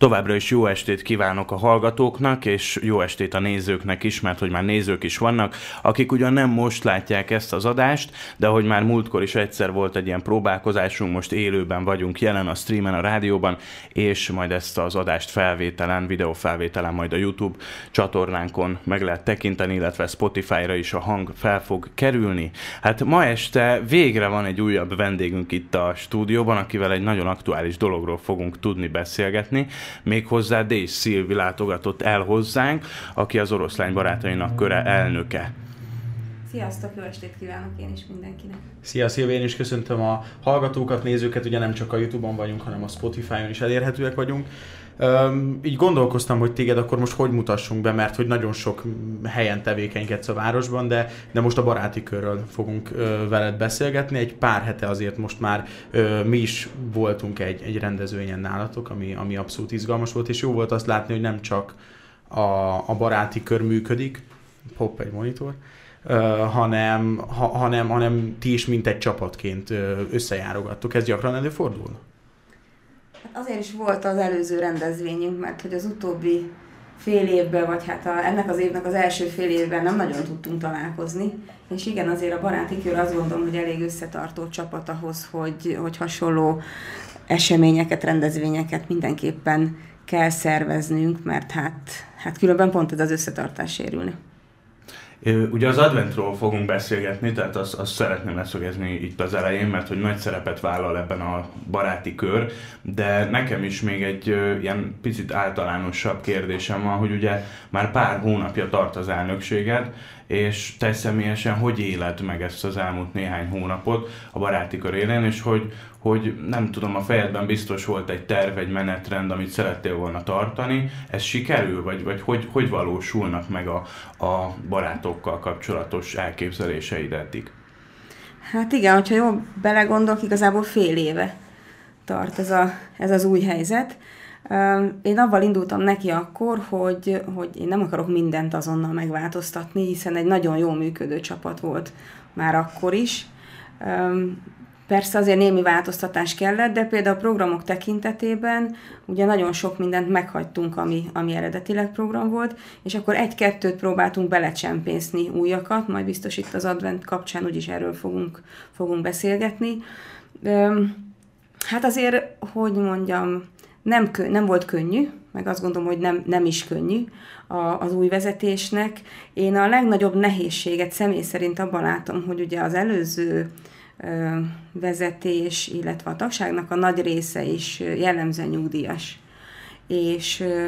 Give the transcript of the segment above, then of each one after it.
Továbbra is jó estét kívánok a hallgatóknak, és jó estét a nézőknek is, mert hogy már nézők is vannak, akik ugyan nem most látják ezt az adást, de hogy már múltkor is egyszer volt egy ilyen próbálkozásunk, most élőben vagyunk jelen a streamen, a rádióban, és majd ezt az adást felvételen, videófelvételen majd a YouTube csatornánkon meg lehet tekinteni, illetve Spotify-ra is a hang fel fog kerülni. Hát ma este végre van egy újabb vendégünk itt a stúdióban, akivel egy nagyon aktuális dologról fogunk tudni beszélgetni. Méghozzá Dés Szilvi látogatott el hozzánk, aki az oroszlány barátainak köre elnöke. Sziasztok, jó estét kívánok én is mindenkinek. Szia Szilvi, én is köszöntöm a hallgatókat, nézőket, ugye nem csak a Youtube-on vagyunk, hanem a Spotify-on is elérhetőek vagyunk. Így gondolkoztam, hogy téged akkor most hogy mutassunk be, mert hogy nagyon sok helyen tevékenykedsz a városban, de, de most a baráti körről fogunk uh, veled beszélgetni. Egy pár hete azért most már uh, mi is voltunk egy, egy rendezvényen nálatok, ami, ami abszolút izgalmas volt, és jó volt azt látni, hogy nem csak a, a baráti kör működik, hopp, egy monitor, Uh, hanem, ha, hanem, hanem ti is mint egy csapatként összejárogattok. Ez gyakran előfordul? Azért is volt az előző rendezvényünk, mert hogy az utóbbi fél évben, vagy hát a, ennek az évnek az első fél évben nem nagyon tudtunk találkozni. És igen, azért a baráti kör azt gondolom, hogy elég összetartó csapat ahhoz, hogy, hogy hasonló eseményeket, rendezvényeket mindenképpen kell szerveznünk, mert hát, hát különben pont ez az összetartás sérülni. Ugye az adventról fogunk beszélgetni, tehát azt, azt szeretném leszögezni itt az elején, mert hogy nagy szerepet vállal ebben a baráti kör, de nekem is még egy ilyen picit általánosabb kérdésem van, hogy ugye már pár hónapja tart az elnökséged, és te személyesen hogy éled meg ezt az elmúlt néhány hónapot a baráti kör élén, és hogy, hogy nem tudom, a fejedben biztos volt egy terv, egy menetrend, amit szerettél volna tartani, ez sikerül, vagy, vagy hogy, hogy valósulnak meg a, a barátokkal kapcsolatos elképzeléseid eddig? Hát igen, hogyha jól belegondolok, igazából fél éve tart ez, a, ez az új helyzet. Én avval indultam neki akkor, hogy, hogy én nem akarok mindent azonnal megváltoztatni, hiszen egy nagyon jó működő csapat volt már akkor is. Persze azért némi változtatás kellett, de például a programok tekintetében ugye nagyon sok mindent meghagytunk, ami, ami eredetileg program volt, és akkor egy-kettőt próbáltunk belecsempészni újakat, majd biztos itt az advent kapcsán úgyis erről fogunk, fogunk beszélgetni. Hát azért, hogy mondjam, nem, nem volt könnyű, meg azt gondolom, hogy nem, nem is könnyű a, az új vezetésnek. Én a legnagyobb nehézséget személy szerint abban látom, hogy ugye az előző ö, vezetés, illetve a tagságnak a nagy része is jellemzően nyugdíjas. És ö,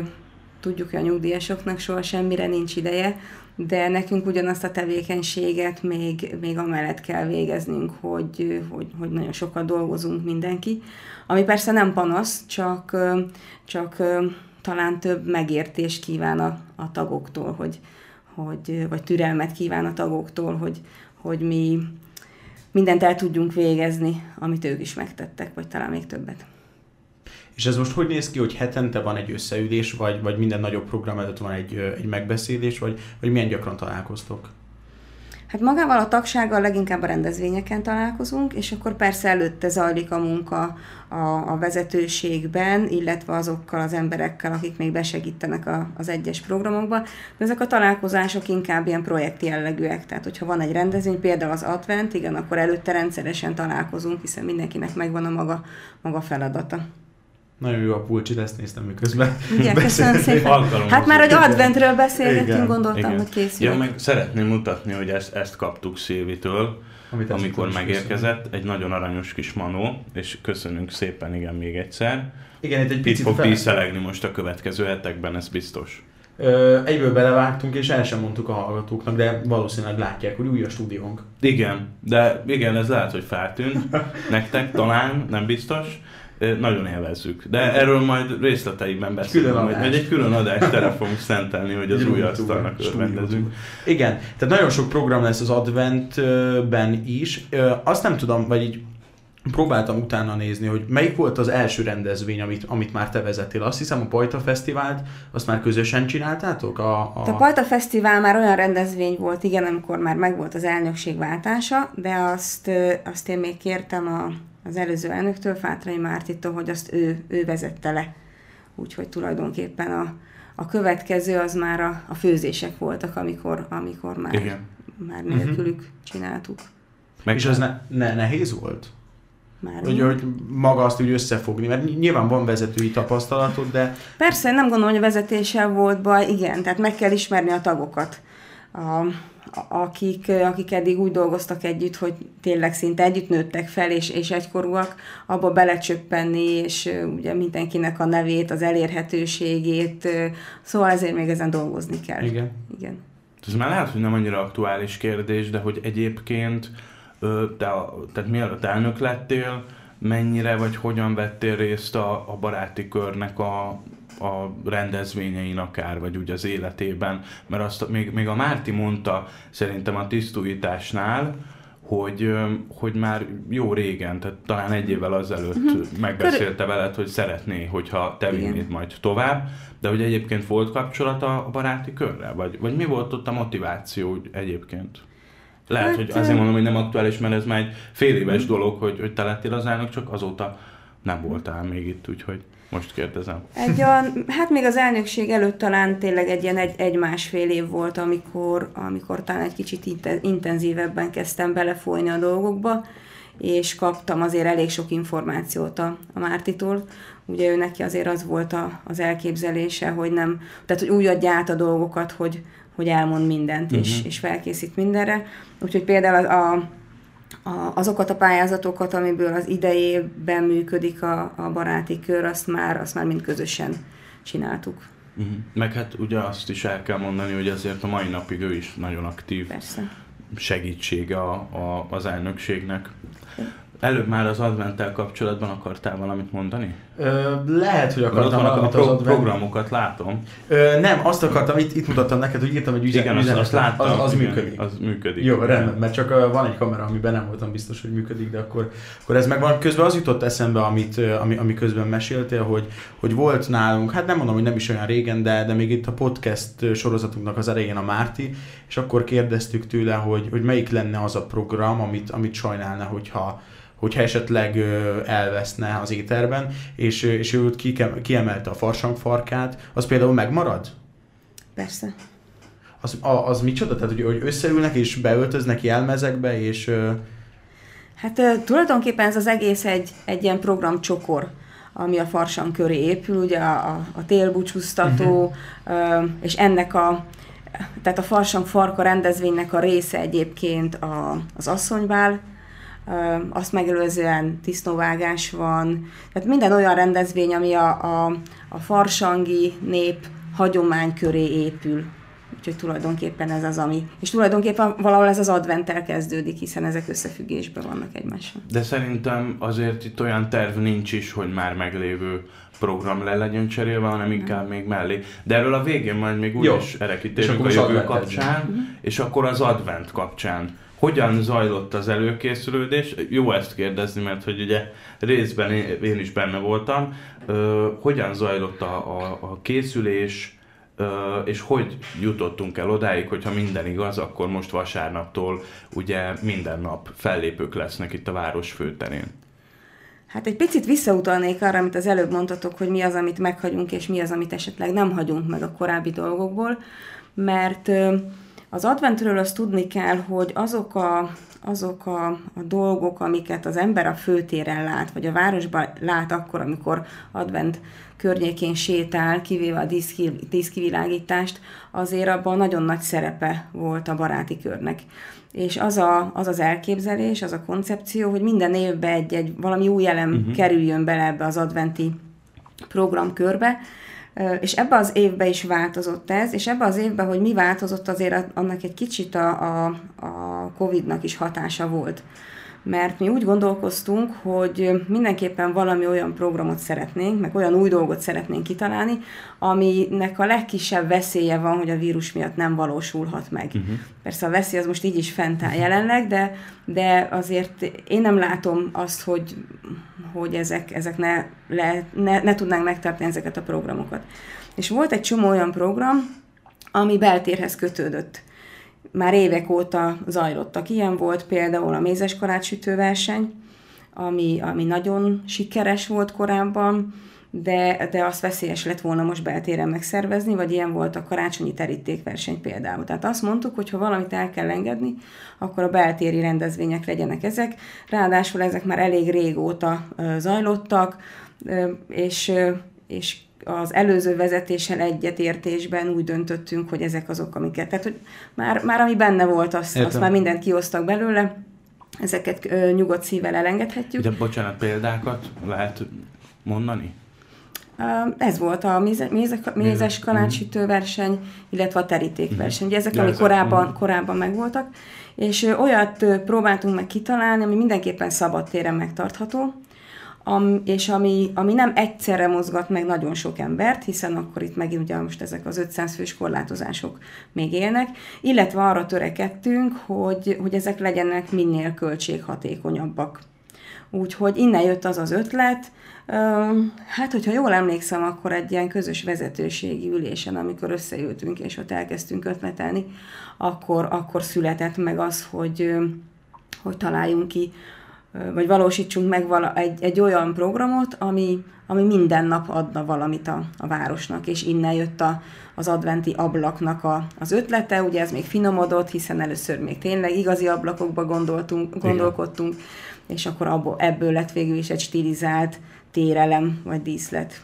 tudjuk, hogy a nyugdíjasoknak soha semmire nincs ideje, de nekünk ugyanazt a tevékenységet még, még amellett kell végeznünk, hogy, hogy, hogy nagyon sokat dolgozunk mindenki. Ami persze nem panasz, csak, csak talán több megértést kíván a, a tagoktól, hogy, hogy, vagy türelmet kíván a tagoktól, hogy, hogy mi mindent el tudjunk végezni, amit ők is megtettek, vagy talán még többet. És ez most hogy néz ki, hogy hetente van egy összeülés, vagy, vagy minden nagyobb program előtt van egy, egy megbeszélés, vagy, vagy milyen gyakran találkoztok? Hát magával a tagsággal leginkább a rendezvényeken találkozunk, és akkor persze előtte zajlik a munka a, a vezetőségben, illetve azokkal az emberekkel, akik még besegítenek a, az egyes programokban. De ezek a találkozások inkább ilyen projekt jellegűek, tehát hogyha van egy rendezvény, például az Advent, igen, akkor előtte rendszeresen találkozunk, hiszen mindenkinek megvan a maga, maga feladata. Nagyon jó a pulcsit, ezt néztem miközben. Igen, köszönöm szépen. Hát már, hogy adventről beszélgetünk, gondoltam, igen. hogy készül. Ja, meg szeretném mutatni, hogy ezt, ezt kaptuk Szilvitől, Amit amikor megérkezett. Köszönöm. Egy nagyon aranyos kis manó, és köszönünk szépen, igen, még egyszer. Igen, itt egy picit fog díszelegni most a következő hetekben, ez biztos. Ö, egyből belevágtunk, és el sem mondtuk a hallgatóknak, de valószínűleg látják, hogy új a stúdiónk. Igen, de igen, ez lehet, hogy feltűnt nektek, talán, nem biztos nagyon élvezzük. De erről majd részleteiben beszélünk, majd, majd egy külön adást tere fogunk szentelni, hogy az új asztalnak örvendezünk. Igen, tehát nagyon sok program lesz az adventben is. Azt nem tudom, vagy így próbáltam utána nézni, hogy melyik volt az első rendezvény, amit, amit már te vezettél. Azt hiszem a Pajta Fesztivált, azt már közösen csináltátok? A, a... a Pajta Fesztivál már olyan rendezvény volt, igen, amikor már megvolt az elnökség váltása, de azt, azt én még kértem a az előző elnöktől, Fátrai Mártitól, hogy azt ő, ő vezette le úgyhogy tulajdonképpen a, a következő az már a, a főzések voltak, amikor, amikor már, Igen. már nélkülük uh-huh. csináltuk. Meg és ez ne, ne, nehéz volt? Már hogy, hogy maga azt úgy összefogni, mert nyilván van vezetői tapasztalatod, de... Persze, nem gondolom, hogy a vezetéssel volt baj, igen, tehát meg kell ismerni a tagokat. A, akik, akik eddig úgy dolgoztak együtt, hogy tényleg szinte együtt nőttek fel, és, és egykorúak, abba belecsöppenni, és ugye mindenkinek a nevét, az elérhetőségét, szóval ezért még ezen dolgozni kell. Igen. Igen. Ez már lehet, hogy nem annyira aktuális kérdés, de hogy egyébként te, tehát mielőtt elnök lettél, mennyire vagy hogyan vettél részt a, a baráti körnek a, a rendezvényein akár, vagy úgy az életében, mert azt még, még a Márti mondta szerintem a tisztújításnál, hogy, hogy már jó régen, tehát talán egy évvel azelőtt uh-huh. megbeszélte veled, hogy szeretné, hogyha te vinnéd majd tovább, de hogy egyébként volt kapcsolata a baráti körrel? Vagy, vagy mi volt ott a motiváció egyébként? Lehet, hát, hogy azért mondom, hogy nem aktuális, mert ez már egy fél éves dolog, hogy, hogy te lettél az elnök, csak azóta nem voltál még itt, úgyhogy most kérdezem. Egy olyan, hát még az elnökség előtt talán tényleg egy ilyen egy, egy másfél év volt, amikor, amikor talán egy kicsit intenzívebben kezdtem belefolyni a dolgokba, és kaptam azért elég sok információt a, a Mártitól. Ugye ő neki azért az volt a, az elképzelése, hogy nem, tehát hogy úgy adja át a dolgokat, hogy, hogy elmond mindent, uh-huh. és, mhm. és felkészít mindenre. Úgyhogy például a, a, azokat a pályázatokat, amiből az idejében működik a, a baráti kör, azt már, azt már mind közösen csináltuk. Uh-huh. Meg hát ugye azt is el kell mondani, hogy azért a mai napig ő is nagyon aktív Persze. segítsége a, a, az elnökségnek. Előbb már az adventtel kapcsolatban akartál valamit mondani? Ö, lehet, hogy akartam valamit a pro- az advent... programokat látom. Ö, nem, azt akartam, itt, itt mutattam neked, hogy írtam egy üzenet. Igen, üzenet, azt, azt láttam. Az, az igen, működik. Az működik. Jó, rendben, mert csak uh, van egy kamera, amiben nem voltam biztos, hogy működik, de akkor, akkor ez megvan. Közben az jutott eszembe, amit, ami, ami közben meséltél, hogy, hogy volt nálunk, hát nem mondom, hogy nem is olyan régen, de, de még itt a podcast sorozatunknak az elején a Márti, és akkor kérdeztük tőle, hogy, hogy melyik lenne az a program, amit, amit sajnálna, hogyha hogyha esetleg elveszne az éterben, és, és ő kiemelte a farsangfarkát, az például megmarad? Persze. Az, a, az micsoda? Tehát, hogy, hogy összeülnek és beöltöznek jelmezekbe, és... Hát tulajdonképpen ez az egész egy, egy ilyen programcsokor, ami a farsang köré épül, ugye a, a, a télbúcsúztató, uh-huh. és ennek a, tehát a farsang farka rendezvénynek a része egyébként a, az asszonyvál, azt megelőzően disznóvágás van, tehát minden olyan rendezvény, ami a, a, a farsangi nép hagyomány köré épül. Úgyhogy tulajdonképpen ez az, ami... És tulajdonképpen valahol ez az advent kezdődik, hiszen ezek összefüggésben vannak egymással. De szerintem azért itt olyan terv nincs is, hogy már meglévő program le legyen cserélve, hanem inkább még mellé. De erről a végén majd még úgy is erre kitérünk a jövő kapcsán, uh-huh. és akkor az advent kapcsán hogyan zajlott az előkészülődés? Jó ezt kérdezni, mert hogy ugye részben én is benne voltam. Hogyan zajlott a, a, a készülés, és hogy jutottunk el odáig, hogyha minden igaz, akkor most vasárnaptól ugye minden nap fellépők lesznek itt a város főterén. Hát egy picit visszautalnék arra, amit az előbb mondtatok, hogy mi az, amit meghagyunk, és mi az, amit esetleg nem hagyunk meg a korábbi dolgokból, mert az adventről azt tudni kell, hogy azok a, azok a, a dolgok, amiket az ember a főtéren lát, vagy a városban lát akkor, amikor advent környékén sétál, kivéve a díszkivilágítást, azért abban nagyon nagy szerepe volt a baráti körnek. És az, a, az az elképzelés, az a koncepció, hogy minden évben egy-egy valami új elem uh-huh. kerüljön bele ebbe az adventi programkörbe, és ebbe az évben is változott ez, és ebbe az évben, hogy mi változott, azért annak egy kicsit a, a, a Covid-nak is hatása volt mert mi úgy gondolkoztunk, hogy mindenképpen valami olyan programot szeretnénk, meg olyan új dolgot szeretnénk kitalálni, aminek a legkisebb veszélye van, hogy a vírus miatt nem valósulhat meg. Uh-huh. Persze a veszély az most így is fent áll jelenleg, de, de azért én nem látom azt, hogy, hogy ezek, ezek ne, le, ne, ne tudnánk megtartani ezeket a programokat. És volt egy csomó olyan program, ami beltérhez kötődött már évek óta zajlottak. Ilyen volt például a mézes karácsütő verseny, ami, ami nagyon sikeres volt korábban, de, de azt veszélyes lett volna most beltéren megszervezni, vagy ilyen volt a karácsonyi terítékverseny például. Tehát azt mondtuk, hogy ha valamit el kell engedni, akkor a beltéri rendezvények legyenek ezek. Ráadásul ezek már elég régóta zajlottak, és, és az előző vezetéssel egyetértésben úgy döntöttünk, hogy ezek azok, amiket. Tehát, hogy már, már ami benne volt, azt, azt már mindent kiosztak belőle, ezeket ö, nyugodt szívvel elengedhetjük. De bocsánat, példákat lehet mondani? Ez volt a méze, méze, mézes kalácsütő verseny, illetve a terítékverseny. Ugye ezek, ami korábban, korábban megvoltak. És olyat próbáltunk meg kitalálni, ami mindenképpen szabad téren megtartható, am, és ami, ami nem egyszerre mozgat meg nagyon sok embert, hiszen akkor itt megint ugye most ezek az 500 fős korlátozások még élnek, illetve arra törekedtünk, hogy, hogy ezek legyenek minél költséghatékonyabbak. Úgyhogy innen jött az az ötlet, Hát, hogyha jól emlékszem, akkor egy ilyen közös vezetőségi ülésen, amikor összeültünk és ott elkezdtünk ötletelni, akkor, akkor született meg az, hogy, hogy találjunk ki, vagy valósítsunk meg vala, egy, egy olyan programot, ami, ami minden nap adna valamit a, a városnak, és innen jött a, az adventi ablaknak a, az ötlete, ugye ez még finomodott, hiszen először még tényleg igazi ablakokba gondoltunk, gondolkodtunk, Igen. és akkor abból, ebből lett végül is egy stilizált térelem vagy díszlet.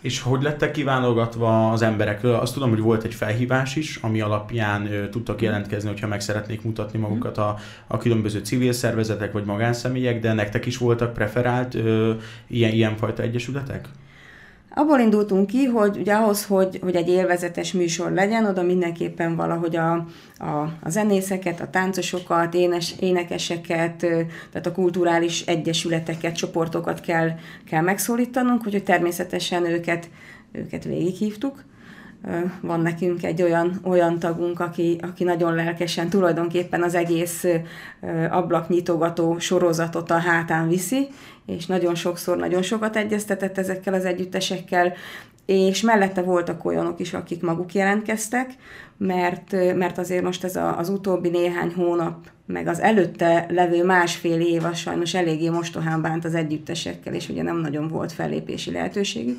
És hogy lettek kiválogatva az emberek? Azt tudom, hogy volt egy felhívás is, ami alapján ö, tudtak jelentkezni, hogyha meg szeretnék mutatni magukat a, a különböző civil szervezetek vagy magánszemélyek, de nektek is voltak preferált ö, ilyen, ilyenfajta egyesületek? Abból indultunk ki, hogy ugye ahhoz, hogy, hogy egy élvezetes műsor legyen, oda mindenképpen valahogy a, a, a zenészeket, a táncosokat, énes, énekeseket, tehát a kulturális egyesületeket, csoportokat kell, kell megszólítanunk, hogy természetesen őket, őket végighívtuk van nekünk egy olyan, olyan tagunk, aki, aki nagyon lelkesen tulajdonképpen az egész ablaknyitogató sorozatot a hátán viszi, és nagyon sokszor, nagyon sokat egyeztetett ezekkel az együttesekkel, és mellette voltak olyanok is, akik maguk jelentkeztek, mert, mert azért most ez a, az utóbbi néhány hónap, meg az előtte levő másfél év az sajnos eléggé mostohán bánt az együttesekkel, és ugye nem nagyon volt fellépési lehetőségük.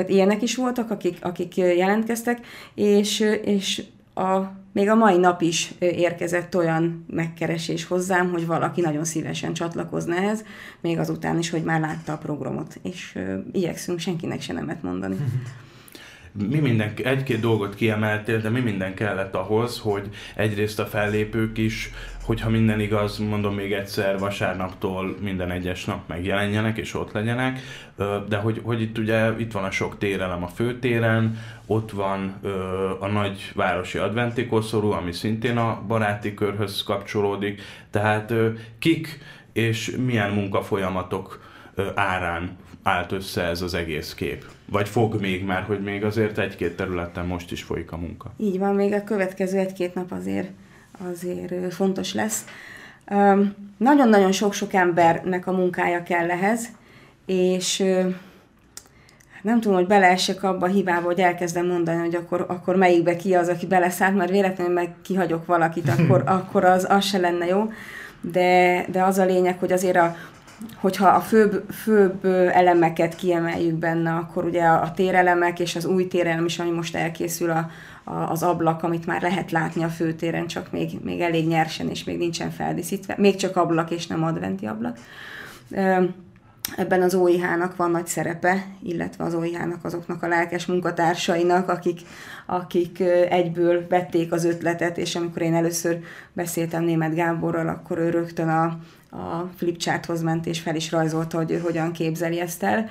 Tehát ilyenek is voltak, akik, akik jelentkeztek, és, és a, még a mai nap is érkezett olyan megkeresés hozzám, hogy valaki nagyon szívesen csatlakozna ehhez, még azután is, hogy már látta a programot, és igyekszünk senkinek se nemet mondani. mi minden, egy-két dolgot kiemeltél, de mi minden kellett ahhoz, hogy egyrészt a fellépők is, hogyha minden igaz, mondom még egyszer, vasárnaptól minden egyes nap megjelenjenek és ott legyenek, de hogy, hogy itt ugye itt van a sok térelem a főtéren, ott van a nagy városi adventi koszorú, ami szintén a baráti körhöz kapcsolódik, tehát kik és milyen munkafolyamatok árán állt össze ez az egész kép? Vagy fog még már, hogy még azért egy-két területen most is folyik a munka? Így van, még a következő egy-két nap azért, azért fontos lesz. Nagyon-nagyon sok-sok embernek a munkája kell ehhez, és nem tudom, hogy beleessek abba a hibába, hogy elkezdem mondani, hogy akkor, akkor melyikbe ki az, aki beleszállt, mert véletlenül meg kihagyok valakit, akkor, akkor az, az se lenne jó. De, de az a lényeg, hogy azért a hogyha a főbb, főbb elemeket kiemeljük benne, akkor ugye a térelemek és az új térelem is, ami most elkészül a, a, az ablak, amit már lehet látni a főtéren, csak még, még elég nyersen és még nincsen feldíszítve. Még csak ablak és nem adventi ablak. Ebben az OIH-nak van nagy szerepe, illetve az OIH-nak azoknak a lelkes munkatársainak, akik, akik egyből vették az ötletet, és amikor én először beszéltem német Gáborral, akkor ő rögtön a, a flipcharthoz ment és fel is rajzolta, hogy ő hogyan képzeli ezt el.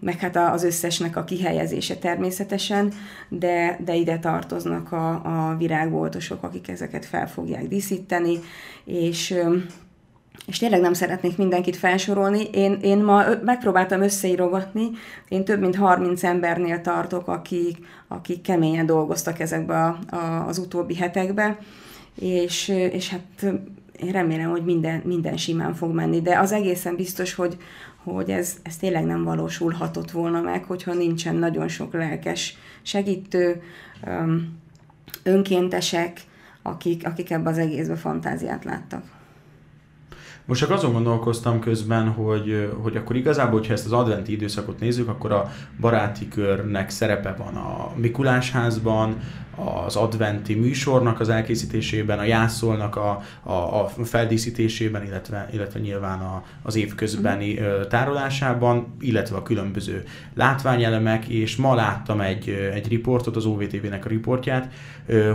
Meg hát az összesnek a kihelyezése természetesen, de, de ide tartoznak a, a virágboltosok, akik ezeket fel fogják díszíteni, és és tényleg nem szeretnék mindenkit felsorolni. Én, én ma megpróbáltam összeírogatni, én több mint 30 embernél tartok, akik, akik keményen dolgoztak ezekbe a, a, az utóbbi hetekbe, és, és hát én remélem, hogy minden, minden simán fog menni, de az egészen biztos, hogy, hogy ez, ez tényleg nem valósulhatott volna meg, hogyha nincsen nagyon sok lelkes segítő, önkéntesek, akik, akik ebbe az egészbe fantáziát láttak. Most csak azon gondolkoztam közben, hogy, hogy akkor igazából, hogyha ezt az adventi időszakot nézzük, akkor a baráti körnek szerepe van a Mikulásházban, az adventi műsornak az elkészítésében, a jászolnak a, a, a feldíszítésében, illetve, illetve nyilván a, az évközbeni uh, tárolásában, illetve a különböző látványelemek, és ma láttam egy, egy riportot, az OVTV-nek a riportját,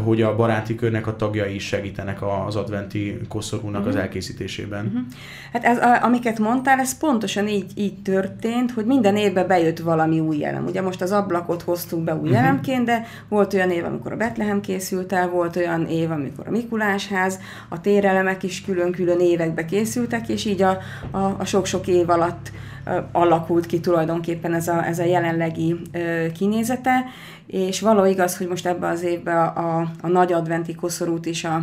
hogy a baráti körnek a tagjai is segítenek az adventi koszorúnak uh-huh. az elkészítésében. Uh-huh. Hát ez, a, amiket mondtál, ez pontosan így, így történt, hogy minden évben bejött valami új elem. Ugye most az ablakot hoztuk be új uh-huh. elemként, de volt olyan év, amikor a Betlehem készült el, volt olyan év, amikor a Mikulásház, a térelemek is külön-külön évekbe készültek, és így a, a, a sok-sok év alatt alakult ki tulajdonképpen ez a, ez a jelenlegi kinézete, és való igaz, hogy most ebben az évben a, a, a nagy adventi koszorút is a,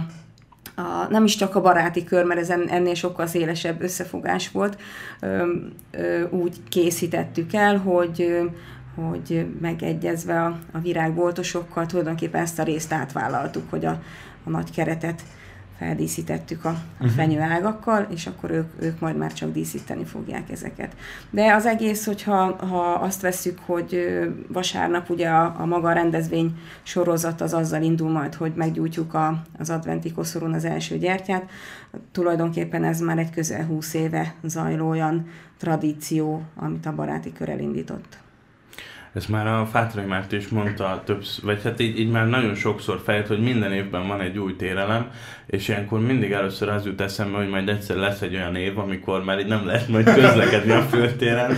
a, nem is csak a baráti kör, mert ez ennél sokkal szélesebb összefogás volt, ö, ö, úgy készítettük el, hogy hogy megegyezve a, a virágboltosokkal tulajdonképpen ezt a részt átvállaltuk, hogy a, a nagy keretet feldíszítettük a, a mhm. fenyőágakkal, és akkor ők, ők majd már csak díszíteni fogják ezeket. De az egész, hogyha ha azt vesszük, hogy vasárnap ugye a, a maga a rendezvény sorozat az azzal indul majd, hogy meggyújtjuk a, az adventi koszorún az első gyertyát, tulajdonképpen ez már egy közel 20 éve zajló olyan tradíció, amit a baráti kör elindított. Ez már a Fátrai Márti is mondta többször, vagy hát így, így már nagyon sokszor fejt, hogy minden évben van egy új térelem, és ilyenkor mindig először az jut eszembe, hogy majd egyszer lesz egy olyan év, amikor már így nem lehet majd közlekedni a főtéren,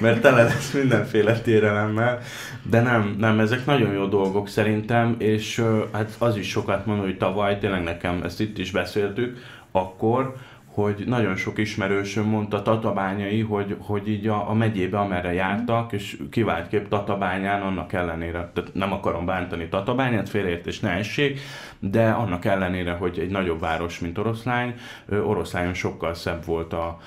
mert tele lesz mindenféle térelemmel, de nem, nem, ezek nagyon jó dolgok szerintem, és hát az is sokat mond, hogy tavaly, tényleg nekem ezt itt is beszéltük, akkor, hogy nagyon sok ismerősöm mondta Tatabányai, hogy, hogy így a, a megyébe, amerre jártak, és kép Tatabányán annak ellenére, tehát nem akarom bántani Tatabányát, félreértés ne essék, de annak ellenére, hogy egy nagyobb város, mint Oroszlány, Oroszlányon sokkal szebb volt a,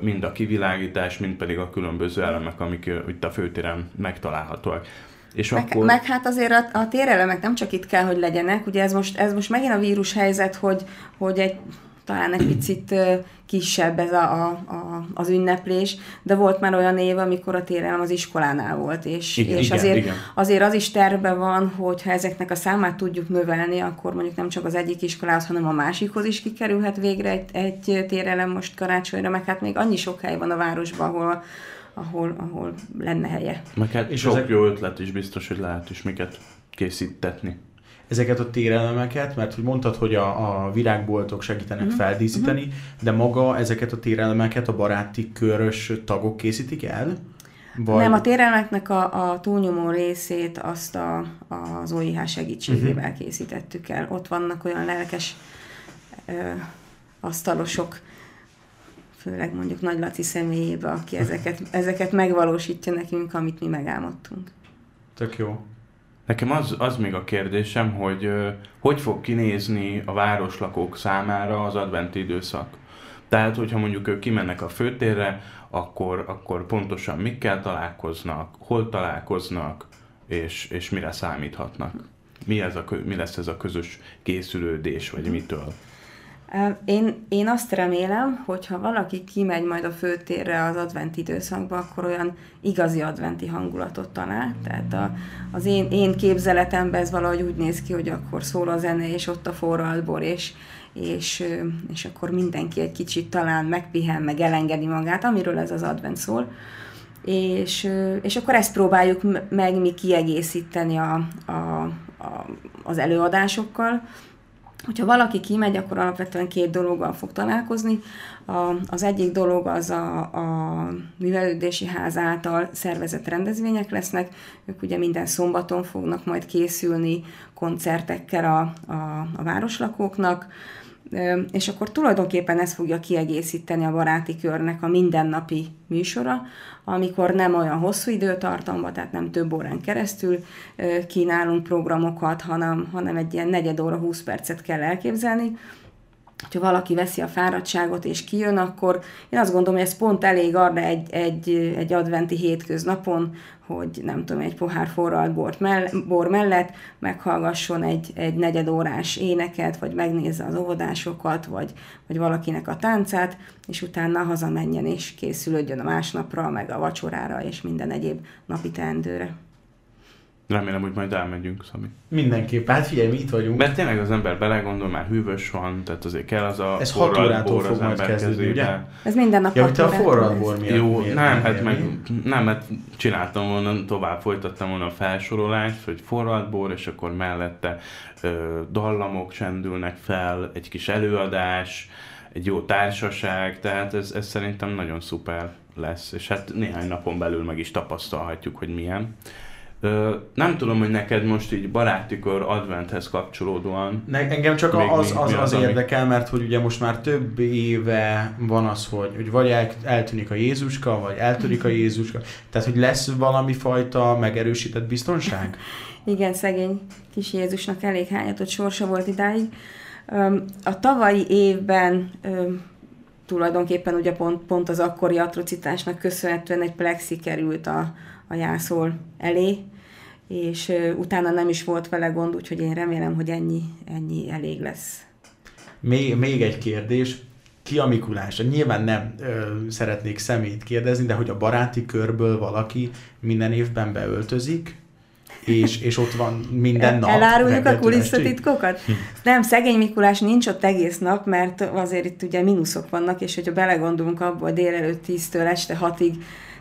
mind a kivilágítás, mind pedig a különböző elemek, amik itt a főtéren megtalálhatóak. És meg, akkor... meg hát azért a, a térelemek nem csak itt kell, hogy legyenek, ugye ez most, ez most megint a vírus helyzet, hogy, hogy egy talán egy picit kisebb ez a, a, a, az ünneplés, de volt már olyan év, amikor a térelem az iskolánál volt, és, igen, és azért, igen. azért az is terve van, hogy ha ezeknek a számát tudjuk növelni, akkor mondjuk nem csak az egyik iskolához, hanem a másikhoz is kikerülhet végre egy, egy térelem most karácsonyra, meg hát még annyi sok hely van a városban, ahol ahol, ahol lenne helye. Meg hát és sok ezek... jó ötlet is biztos, hogy lehet is miket készítetni ezeket a térelemeket, mert hogy mondtad, hogy a, a virágboltok segítenek uh-huh. feldíszíteni, uh-huh. de maga ezeket a térelemeket a baráti körös tagok készítik el? Vagy... Nem, a térelemeknek a, a túlnyomó részét azt a, az OIH segítségével uh-huh. készítettük el. Ott vannak olyan lelkes ö, asztalosok, főleg mondjuk Nagy Laci személyébe, aki ezeket, ezeket megvalósítja nekünk, amit mi megálmodtunk. Tök jó. Nekem az, az még a kérdésem, hogy hogy fog kinézni a városlakók számára az adventi időszak. Tehát, hogyha mondjuk ők kimennek a főtérre, akkor, akkor pontosan mikkel találkoznak, hol találkoznak, és, és mire számíthatnak. Mi, ez a, mi lesz ez a közös készülődés, vagy mitől? Én, én azt remélem, hogy ha valaki kimegy majd a főtérre az advent időszakba, akkor olyan igazi adventi hangulatot talál. Tehát a, az én, én képzeletemben ez valahogy úgy néz ki, hogy akkor szól a zene, és ott a forradbor, és, és, és akkor mindenki egy kicsit talán megpihen, meg elengedi magát, amiről ez az advent szól. És, és akkor ezt próbáljuk meg mi kiegészíteni a, a, a, az előadásokkal, Hogyha valaki kimegy, akkor alapvetően két dologgal fog találkozni. A, az egyik dolog az a, a művelődési ház által szervezett rendezvények lesznek. Ők ugye minden szombaton fognak majd készülni koncertekkel a, a, a városlakóknak és akkor tulajdonképpen ez fogja kiegészíteni a baráti körnek a mindennapi műsora, amikor nem olyan hosszú időtartamban, tehát nem több órán keresztül kínálunk programokat, hanem, hanem egy ilyen negyed óra, 20 percet kell elképzelni, hogyha valaki veszi a fáradtságot és kijön, akkor én azt gondolom, hogy ez pont elég arra egy, egy, egy adventi hétköznapon, hogy nem tudom, egy pohár forralt bort mell- bor mellett meghallgasson egy, egy negyed órás éneket, vagy megnézze az óvodásokat, vagy, vagy valakinek a táncát, és utána hazamenjen és készülődjön a másnapra, meg a vacsorára, és minden egyéb napi teendőre. Remélem, hogy majd elmegyünk, Szami. Mindenképp, hát figyelj, mi itt vagyunk. Mert tényleg az ember belegondol, már hűvös van, tehát azért kell az a Ez hat órától fog majd kezdődni, ugye? Ez minden nap Ja, hogy te a hat órától forralt lesz. bor miatt Jó, miért nem, hát meg, nem, mert csináltam volna, tovább folytattam volna a felsorolást, hogy forralt bor, és akkor mellette ö, dallamok csendülnek fel, egy kis előadás, egy jó társaság, tehát ez, ez szerintem nagyon szuper lesz, és hát néhány napon belül meg is tapasztalhatjuk, hogy milyen. Nem tudom, hogy neked most így baráti kör adventhez kapcsolódóan Ne, engem csak Még az, mi- az, mi az, az, ami- érdekel, mert hogy ugye most már több éve van az, hogy, hogy vagy el, eltűnik a Jézuska, vagy eltörik a Jézuska. Tehát, hogy lesz valami fajta megerősített biztonság? Igen, szegény kis Jézusnak elég hányatott sorsa volt idáig. A tavalyi évben tulajdonképpen ugye pont, pont az akkori atrocitásnak köszönhetően egy plexi került a, a jászol elé, és utána nem is volt vele gond, úgyhogy én remélem, hogy ennyi, ennyi elég lesz. Még, még egy kérdés. Ki a Mikulás? Nyilván nem ö, szeretnék szemét kérdezni, de hogy a baráti körből valaki minden évben beöltözik, és, és ott van minden nap. Eláruljuk a kulisszatitkokat? Nem, szegény Mikulás nincs ott egész nap, mert azért itt ugye mínuszok vannak, és hogyha belegondolunk abba, hogy délelőtt 10-től este 6-ig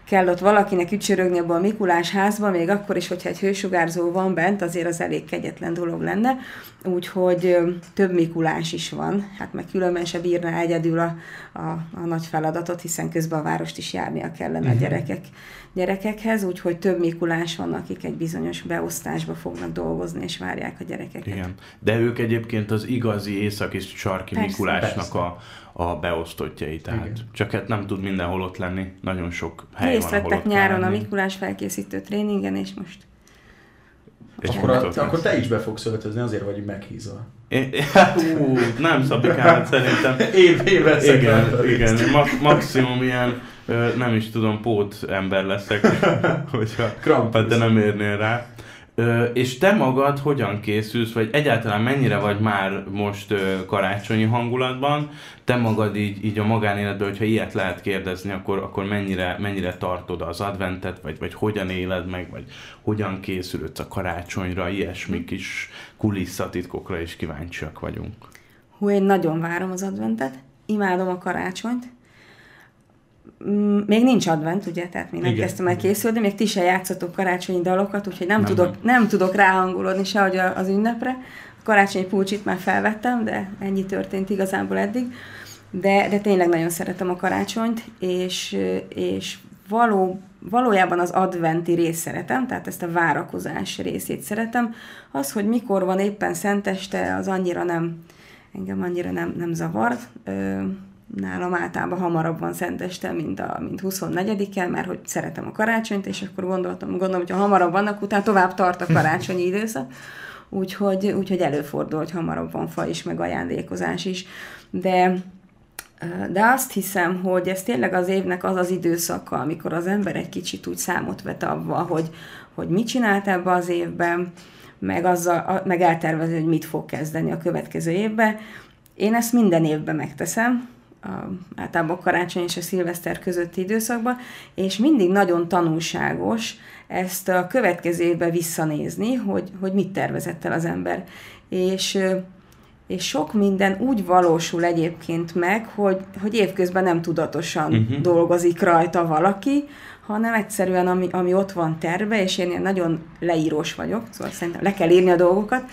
kell ott valakinek ücsörögni abba a Mikulás házba, még akkor is, hogyha egy hősugárzó van bent, azért az elég kegyetlen dolog lenne. Úgyhogy több Mikulás is van, hát meg különben se bírná egyedül a, a, a nagy feladatot, hiszen közben a várost is járnia kellene a gyerekek, gyerekekhez, úgyhogy több Mikulás van, akik egy bizonyos beosztásba fognak dolgozni, és várják a gyerekeket. Igen. De ők egyébként az igazi északi sarki Persze. Mikulásnak Persze. a, a beosztottjai, tehát Igen. csak hát nem tud mindenhol ott lenni, nagyon sok hely Részt van, ahol vettek nyáron a. Mikulás felkészítő tréningen, és most És Akkor, a, akkor te is be fogsz öltözni, azért vagy meghízva. É- Hát, ú, nem Szabikán, szerintem. Én, én veszek Igen, igen, ma- maximum ilyen, ö, nem is tudom, pót ember leszek, hogyha Krampus. hát te nem érnél rá. És te magad hogyan készülsz, vagy egyáltalán mennyire vagy már most karácsonyi hangulatban? Te magad így, így a magánéletben, hogyha ilyet lehet kérdezni, akkor, akkor mennyire, mennyire tartod az adventet, vagy, vagy hogyan éled meg, vagy hogyan készülődsz a karácsonyra, ilyesmi kis kulisszatitkokra is kíváncsiak vagyunk. hú, én nagyon várom az adventet, imádom a karácsonyt. Mm, Még nincs advent, ugye, tehát még nem Igen. kezdtem el készülni, még ti se játszatok karácsonyi dalokat, úgyhogy nem, Nem, tudok, nem. nem tudok ráhangolódni sehogy az ünnepre. A karácsonyi pulcsit már felvettem, de ennyi történt igazából eddig. De, de tényleg nagyon szeretem a karácsonyt, és, és való, valójában az adventi részt szeretem, tehát ezt a várakozás részét szeretem. Az, hogy mikor van éppen szenteste, az annyira nem, engem annyira nem, nem zavar. Ö, nálam általában hamarabb van szenteste, mint, a, mint 24-en, mert hogy szeretem a karácsonyt, és akkor gondoltam, gondolom, hogy ha hamarabb vannak, utána tovább tart a karácsonyi időszak. Úgyhogy, úgyhogy előfordul, hogy hamarabb van fa is, meg ajándékozás is. De de azt hiszem, hogy ez tényleg az évnek az az időszaka, amikor az ember egy kicsit úgy számot vet abba, hogy, hogy mit csinált ebbe az évben, meg, azzal, meg eltervezi, hogy mit fog kezdeni a következő évben. Én ezt minden évben megteszem, a, általában a karácsony és a szilveszter közötti időszakban, és mindig nagyon tanulságos ezt a következő évben visszanézni, hogy, hogy mit tervezett el az ember. És és sok minden úgy valósul egyébként meg, hogy, hogy évközben nem tudatosan uh-huh. dolgozik rajta valaki, hanem egyszerűen ami, ami ott van terve, és én ilyen nagyon leírós vagyok, szóval szerintem le kell írni a dolgokat,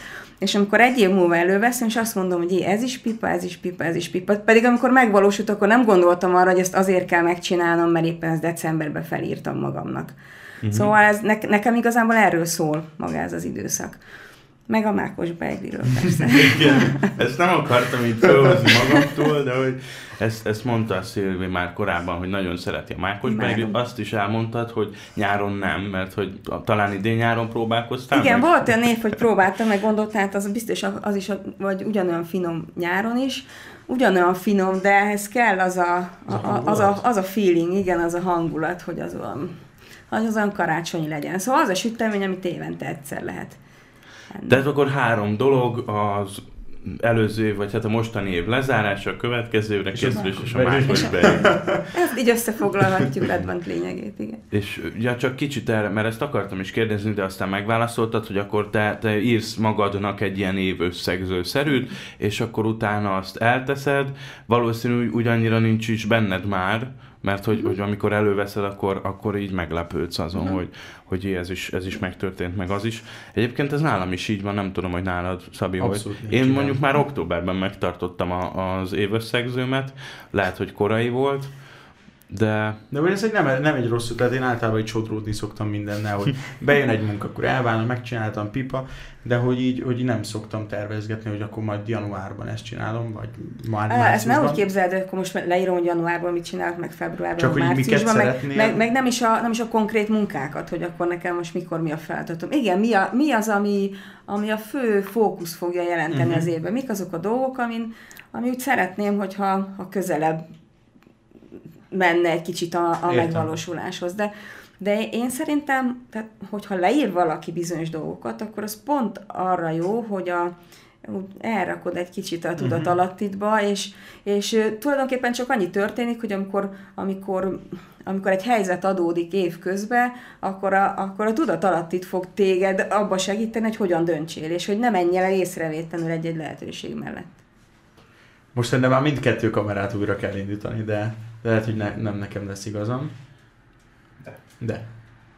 és amikor egy év múlva előveszem, és azt mondom, hogy ez is pipa, ez is pipa, ez is pipa, pedig amikor megvalósult, akkor nem gondoltam arra, hogy ezt azért kell megcsinálnom, mert éppen ezt decemberben felírtam magamnak. Uh-huh. Szóval ez ne, nekem igazából erről szól maga ez az időszak. Meg a mákos beigliről persze. Igen, ezt nem akartam így fölhozni magamtól, de hogy ezt, ezt mondta a Szilvi már korábban, hogy nagyon szereti a mákos beiglit. Azt is elmondtad, hogy nyáron nem, mert hogy talán idén nyáron próbálkoztál Igen, meg? volt olyan év, hogy próbáltam, meg gondoltam, hát az biztos az is, vagy ugyanolyan finom nyáron is. ugyanolyan finom, de ehhez kell az a, a, a, az, a, az a feeling, igen, az a hangulat, hogy az olyan, az olyan karácsonyi legyen. Szóval az a sütemény, amit évente egyszer lehet. De ez akkor három dolog, az előző év, vagy hát a mostani év lezárása, a következőre készül, és, és a második Ezt így összefoglalhatjuk Advent lényegét, igen. És ja, csak kicsit erre, mert ezt akartam is kérdezni, de aztán megválaszoltad, hogy akkor te, te írsz magadnak egy ilyen évösszegző szerűt, és akkor utána azt elteszed, valószínű ugyannyira nincs is benned már, mert hogy, hogy amikor előveszed, akkor, akkor így meglepődsz azon, mm. hogy, hogy ez is, ez is megtörtént, meg az is. Egyébként ez nálam is így van, nem tudom, hogy nálad, Szabi, Abszolút hogy én mondjuk már októberben megtartottam a, az évösszegzőmet, lehet, hogy korai volt, de... De ez egy nem, nem egy rossz ötlet, én általában egy sodródni szoktam mindennel, hogy bejön egy munka, akkor elválna, megcsináltam pipa, de hogy így, hogy nem szoktam tervezgetni, hogy akkor majd januárban ezt csinálom, vagy már Ezt nem úgy képzeld, hogy akkor most leírom, hogy januárban mit csinálok, meg februárban, Csak hogy márciusban, meg, meg, meg, nem, is a, nem is a konkrét munkákat, hogy akkor nekem most mikor mi a feladatom. Igen, mi, a, mi az, ami, ami a fő fókusz fogja jelenteni uh-huh. az évben? Mik azok a dolgok, amin, ami úgy szeretném, hogyha ha közelebb menne egy kicsit a, a megvalósuláshoz. De, de én szerintem, tehát, hogyha leír valaki bizonyos dolgokat, akkor az pont arra jó, hogy a, elrakod egy kicsit a tudat mhm. alattitba, és, és tulajdonképpen csak annyi történik, hogy amikor, amikor, amikor egy helyzet adódik évközben, akkor a, akkor a tudat alattit fog téged abba segíteni, hogy hogyan döntsél, és hogy nem menjél el észrevétlenül egy-egy lehetőség mellett. Most szerintem már mindkettő kamerát újra kell indítani, de lehet, hogy ne, nem nekem lesz igazam. De. De.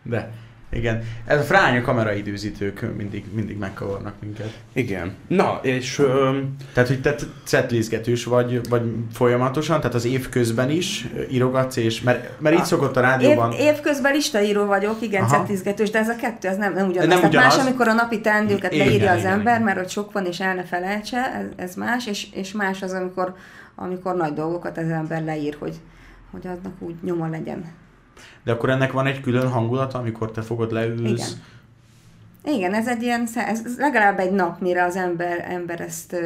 De. Igen. Ez a fránya kameraidőzítők mindig, mindig megkavarnak minket. Igen. Na, és... Ö... Tehát, hogy te szetlizgetős vagy, vagy folyamatosan, tehát az év közben is írogatsz, és... Mert, mert így szokott a rádióban... Év, évközben listaíró vagyok, igen, szetlizgetős, de ez a kettő, ez nem, nem ugyanaz. Nem ugyanaz. más, amikor a napi teendőket igen, leírja igen, az ember, igen. mert hogy sok van, és el ne felejtse, ez, ez más, és, és más az, amikor, amikor nagy dolgokat az ember leír, hogy, hogy aznak úgy nyoma legyen. De akkor ennek van egy külön hangulata, amikor te fogod leülsz? Igen. Igen, ez egy ilyen, ez legalább egy nap, mire az ember, ember ezt,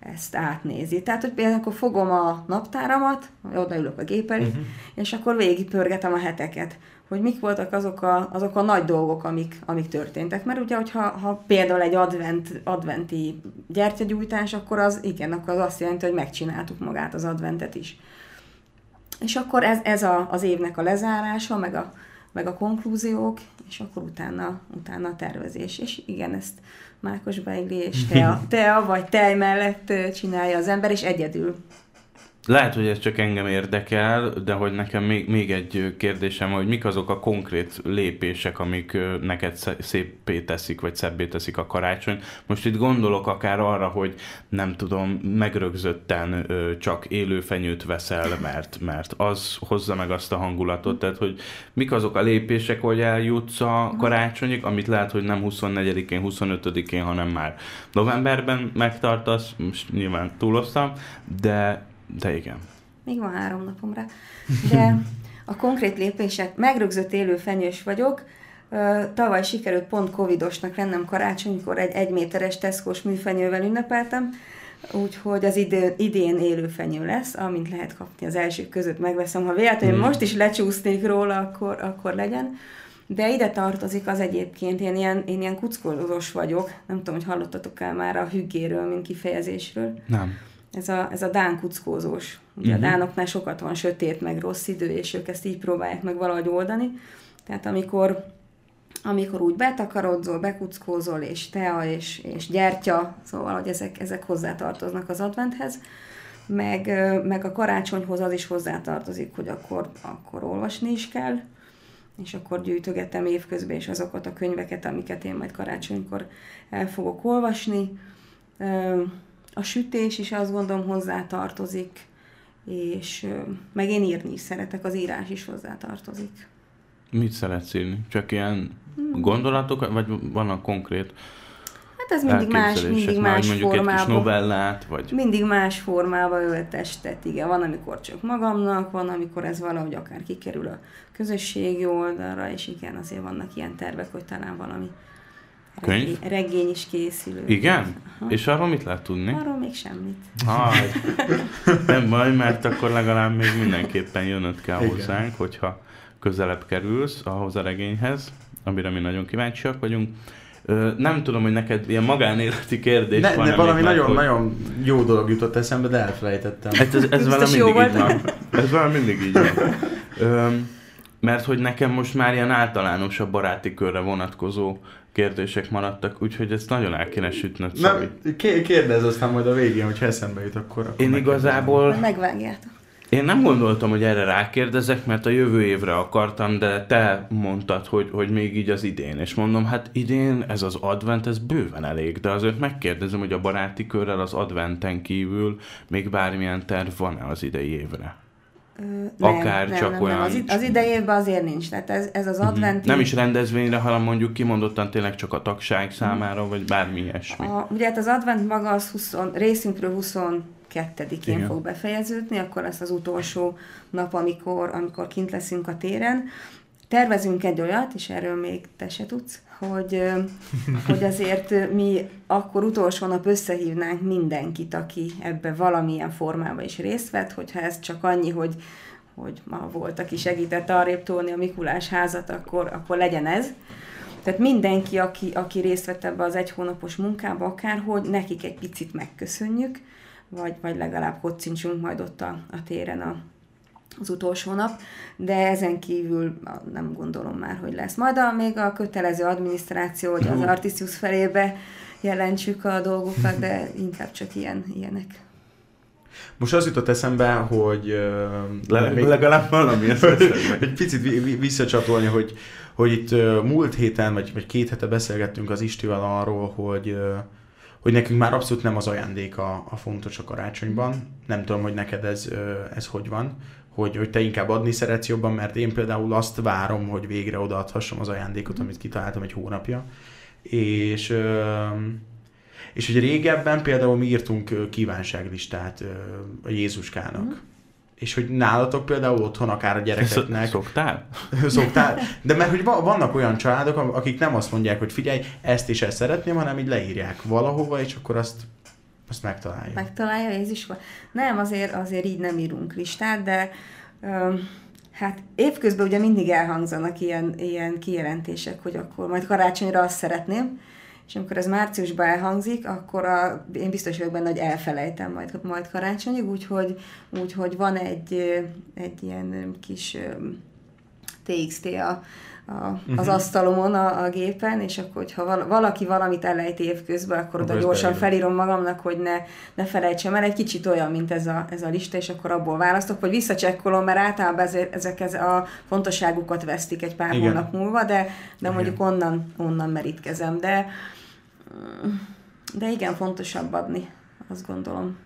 ezt átnézi. Tehát, hogy például akkor fogom a naptáramat, odaülök a gép elé, uh-huh. és akkor végigpörgetem a heteket, hogy mik voltak azok a, azok a nagy dolgok, amik, amik történtek. Mert ugye, hogyha ha például egy advent, adventi gyertyagyújtás, akkor az igen, akkor az azt jelenti, hogy megcsináltuk magát az adventet is. És akkor ez, ez a, az évnek a lezárása, meg a, meg a konklúziók, és akkor utána, utána a tervezés. És igen, ezt Mákos Beigli és Tea, Tea vagy Tej mellett csinálja az ember, és egyedül. Lehet, hogy ez csak engem érdekel, de hogy nekem még, még egy kérdésem, hogy mik azok a konkrét lépések, amik neked szépé teszik, vagy szebbé teszik a karácsony. Most itt gondolok akár arra, hogy nem tudom, megrögzötten csak élőfenyőt veszel, mert, mert az hozza meg azt a hangulatot, tehát hogy mik azok a lépések, hogy eljutsz a karácsonyig, amit lehet, hogy nem 24-én, 25-én, hanem már novemberben megtartasz, most nyilván túloztam, de de igen. Még van három napom rá. De a konkrét lépések, megrögzött élő fenyős vagyok, Tavaly sikerült pont covidosnak lennem karácsonykor egy egyméteres teszkos műfenyővel ünnepeltem, úgyhogy az idén, idén élő fenyő lesz, amint lehet kapni az elsők között megveszem. Ha véletlenül hmm. most is lecsúsznék róla, akkor, akkor legyen. De ide tartozik az egyébként, én ilyen, én ilyen kuckolós vagyok, nem tudom, hogy hallottatok el már a hüggéről, mint kifejezésről. Nem ez a, ez a dán kuckózós. Ugye uh-huh. a mhm. dánoknál sokat van sötét, meg rossz idő, és ők ezt így próbálják meg valahogy oldani. Tehát amikor, amikor úgy betakarodzol, bekuckózol, és tea, és, és gyertya, szóval, hogy ezek, ezek hozzátartoznak az adventhez, meg, meg a karácsonyhoz az is hozzátartozik, hogy akkor, akkor olvasni is kell, és akkor gyűjtögetem évközben is azokat a könyveket, amiket én majd karácsonykor el fogok olvasni a sütés is azt gondolom hozzá tartozik, és meg én írni is szeretek, az írás is hozzá tartozik. Mit szeretsz írni? Csak ilyen hmm. gondolatok, vagy vannak konkrét Hát ez mindig más, mindig más mondjuk formában. egy kis novellát, vagy... Mindig más formában öltestet, igen. Van, amikor csak magamnak, van, amikor ez valahogy akár kikerül a közösségi oldalra, és igen, azért vannak ilyen tervek, hogy talán valami Könyv? Regény, regény is készülő. Igen? Aha. És arról mit lehet tudni? Arról még semmit. Haj, nem baj, mert akkor legalább még mindenképpen jönnöd kell Igen. hozzánk, hogyha közelebb kerülsz ahhoz a regényhez, amire mi nagyon kíváncsiak vagyunk. Nem tudom, hogy neked ilyen magánéleti kérdés Ne, van de valami még, mert nagyon, hogy- nagyon jó dolog jutott eszembe, de elfelejtettem. Hát ez, ez velem mindig így van. Ez velem mindig így van. Öm, mert hogy nekem most már ilyen általánosabb baráti körre vonatkozó kérdések maradtak, úgyhogy ezt nagyon el kéne sütnöd. Nem, ké- kérdezz aztán majd a végén, hogyha eszembe jut, akkor... akkor Én igazából megvágjátok. Én nem gondoltam, hogy erre rákérdezek, mert a jövő évre akartam, de te mondtad, hogy, hogy még így az idén. És mondom, hát idén ez az advent, ez bőven elég, de azért megkérdezem, hogy a baráti körrel az adventen kívül még bármilyen terv van-e az idei évre? Ö, Akár csak olyan- Az, id- az idejében azért nincs. Tehát ez, ez az adventi... Nem is rendezvényre, hanem mondjuk kimondottan tényleg csak a tagság számára, vagy bármi ilyesmi. A, ugye hát az advent maga az 20, részünkről 22-én Igen. fog befejeződni, akkor lesz az utolsó nap, amikor, amikor kint leszünk a téren. Tervezünk egy olyat, és erről még te se tudsz, hogy, hogy azért mi akkor utolsó nap összehívnánk mindenkit, aki ebbe valamilyen formában is részt vett, hogyha ez csak annyi, hogy hogy ma volt, aki segített arrébb tolni a Mikulás házat, akkor, akkor legyen ez. Tehát mindenki, aki, aki részt vett ebbe az egy hónapos munkába, akárhogy, nekik egy picit megköszönjük, vagy, vagy legalább kocincsunk majd ott a, a téren a, az utolsó nap, de ezen kívül nem gondolom már, hogy lesz. Majd a, még a kötelező adminisztráció, hogy az Artisius felébe jelentsük a dolgokat, de inkább csak ilyen, ilyenek. Most az jutott eszembe, hogy... Le, még- legalább valami egy picit vi- vi- visszacsatolni, hogy, hogy itt múlt héten, vagy, vagy két hete beszélgettünk az Istivel arról, hogy, hogy nekünk már abszolút nem az ajándék a, a fontos a karácsonyban. Nem tudom, hogy neked ez, ez hogy van, hogy, hogy te inkább adni szeretsz jobban, mert én például azt várom, hogy végre odaadhassam az ajándékot, amit kitaláltam egy hónapja. És, és hogy régebben például mi írtunk kívánságlistát a Jézuskának. Mhm. És hogy nálatok például otthon akár a gyerekeknek Szoktál? szoktál, de mert hogy va- vannak olyan családok, akik nem azt mondják, hogy figyelj, ezt és ezt szeretném, hanem így leírják valahova, és akkor azt, azt megtalálja. megtalálja Jézus? Nem, azért, azért így nem írunk listát, de öm, hát évközben ugye mindig elhangzanak ilyen, ilyen kijelentések, hogy akkor majd karácsonyra azt szeretném, és amikor ez márciusban elhangzik, akkor a, én biztos vagyok benne, hogy elfelejtem majd, majd karácsonyig, úgyhogy, úgyhogy van egy, egy ilyen kis TXT a, a, az asztalomon a, a gépen, és akkor, hogyha val- valaki valamit elejt évközben, akkor oda gyorsan felírom magamnak, hogy ne, ne felejtsem el. Egy kicsit olyan, mint ez a, ez a lista, és akkor abból választok, vagy visszacsekkolom, mert általában ezek, ezek ez a fontosságukat vesztik egy pár Igen. hónap múlva, de, de Igen. mondjuk onnan, onnan merítkezem. De, de igen, fontosabb adni, azt gondolom.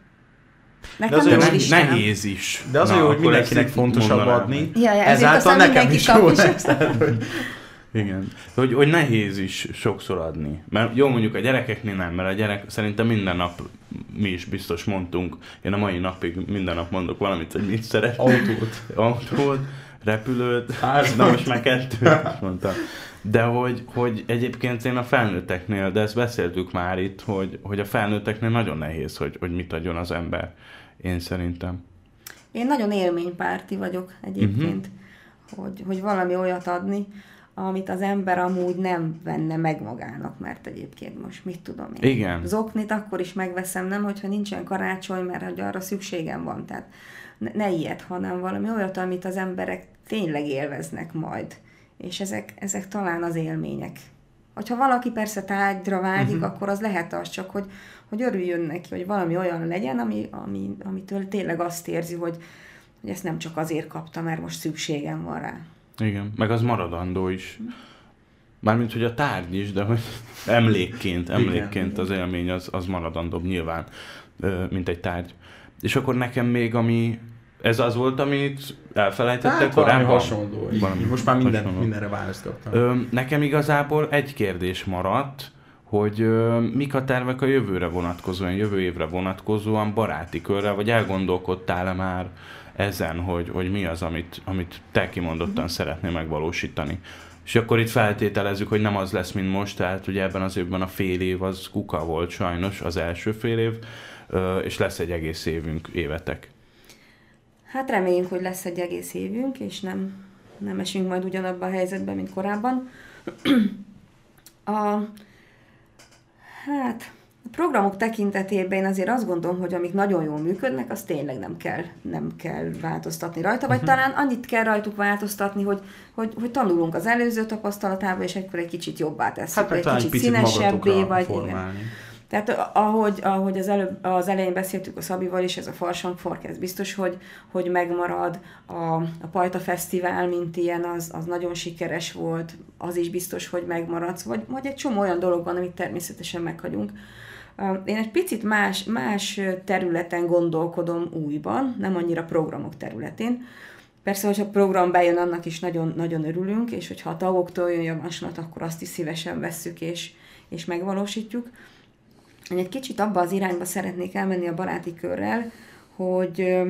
Nekem az De olyan nincs ne, listám. nehéz is. De az a jó, hogy mindenkinek fontosabb adni, Ja, ja, ezáltal aztán nekem is jó is. lesz. Igen. Hogy, hogy nehéz is sokszor adni. Mert jó mondjuk a gyerekeknél nem, mert a gyerek szerintem minden nap mi is biztos mondtunk, én a mai napig minden nap mondok valamit, hogy mit szeret. autót. Autót, repülőt, Házat. na most már kettőt mondtam. De hogy, hogy egyébként én a felnőtteknél, de ezt beszéltük már itt, hogy, hogy a felnőtteknél nagyon nehéz, hogy, hogy mit adjon az ember. Én szerintem. Én nagyon élménypárti vagyok egyébként, uh-huh. hogy, hogy valami olyat adni, amit az ember amúgy nem venne meg magának, mert egyébként most mit tudom én. Igen. Zoknit akkor is megveszem, nem, hogyha nincsen karácsony, mert hogy arra szükségem van. Tehát ne, ne ilyet, hanem valami olyat, amit az emberek tényleg élveznek majd. És ezek, ezek talán az élmények. Hogyha valaki persze tárgyra vágyik, uh-huh. akkor az lehet az csak, hogy, hogy örüljön neki, hogy valami olyan legyen, ami, ami, amitől tényleg azt érzi, hogy, hogy ezt nem csak azért kapta, mert most szükségem van rá. Igen, meg az maradandó is. Mármint, hogy a tárgy is, de hogy emlékként, emlékként az élmény az, az maradandóbb nyilván, mint egy tárgy. És akkor nekem még, ami, ez az volt, amit elfelejtettek Hát korábban? hasonló. Így, Valami Most már minden, hasonló. mindenre választ kaptam. Ö, nekem igazából egy kérdés maradt, hogy ö, mik a tervek a jövőre vonatkozóan, jövő évre vonatkozóan baráti körrel, vagy elgondolkodtál-e már ezen, hogy, hogy mi az, amit, amit te kimondottan szeretnél megvalósítani És akkor itt feltételezzük, hogy nem az lesz, mint most, tehát ugye ebben az évben a fél év az kuka volt sajnos, az első fél év, és lesz egy egész évünk, évetek. Hát reméljünk, hogy lesz egy egész évünk, és nem, nem esünk majd ugyanabban a helyzetben, mint korábban. A, hát, a programok tekintetében én azért azt gondolom, hogy amik nagyon jól működnek, az tényleg nem kell, nem kell változtatni rajta, vagy uh-huh. talán annyit kell rajtuk változtatni, hogy, hogy, hogy tanulunk az előző tapasztalatából, és egykor egy kicsit jobbá tesszük, hát, egy kicsit, kicsit színesebbé, vagy igen. Tehát ahogy, ahogy az, előbb, az elején beszéltük a Szabival is, ez a Farsang Fork, ez biztos, hogy, hogy megmarad. A, a Pajta Fesztivál, mint ilyen, az, az nagyon sikeres volt, az is biztos, hogy megmarad. Vagy, vagy egy csomó olyan dolog van, amit természetesen meghagyunk. Én egy picit más, más területen gondolkodom újban, nem annyira programok területén. Persze, hogyha program bejön, annak is nagyon, nagyon örülünk, és hogyha a tagoktól jön javaslat, akkor azt is szívesen vesszük és, és megvalósítjuk. Én egy kicsit abba az irányba szeretnék elmenni a baráti körrel, hogy,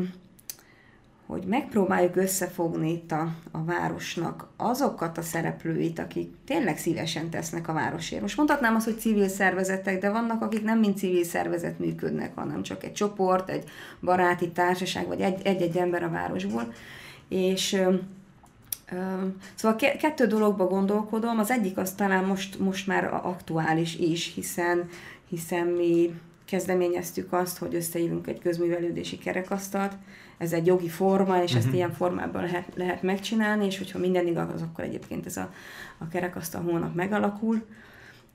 hogy megpróbáljuk összefogni itt a, a városnak azokat a szereplőit, akik tényleg szívesen tesznek a városért. Most mondhatnám azt, hogy civil szervezetek, de vannak, akik nem mint civil szervezet működnek, hanem csak egy csoport, egy baráti társaság, vagy egy-egy ember a városból. És Szóval kettő dologba gondolkodom, az egyik az talán most, most már aktuális is, hiszen hiszen mi kezdeményeztük azt, hogy összehívunk egy közművelődési kerekasztalt. Ez egy jogi forma, és uh-huh. ezt mhm. ilyen formában lehet, lehet megcsinálni, és hogyha minden igaz, akkor egyébként ez a, a kerekasztal hónap megalakul.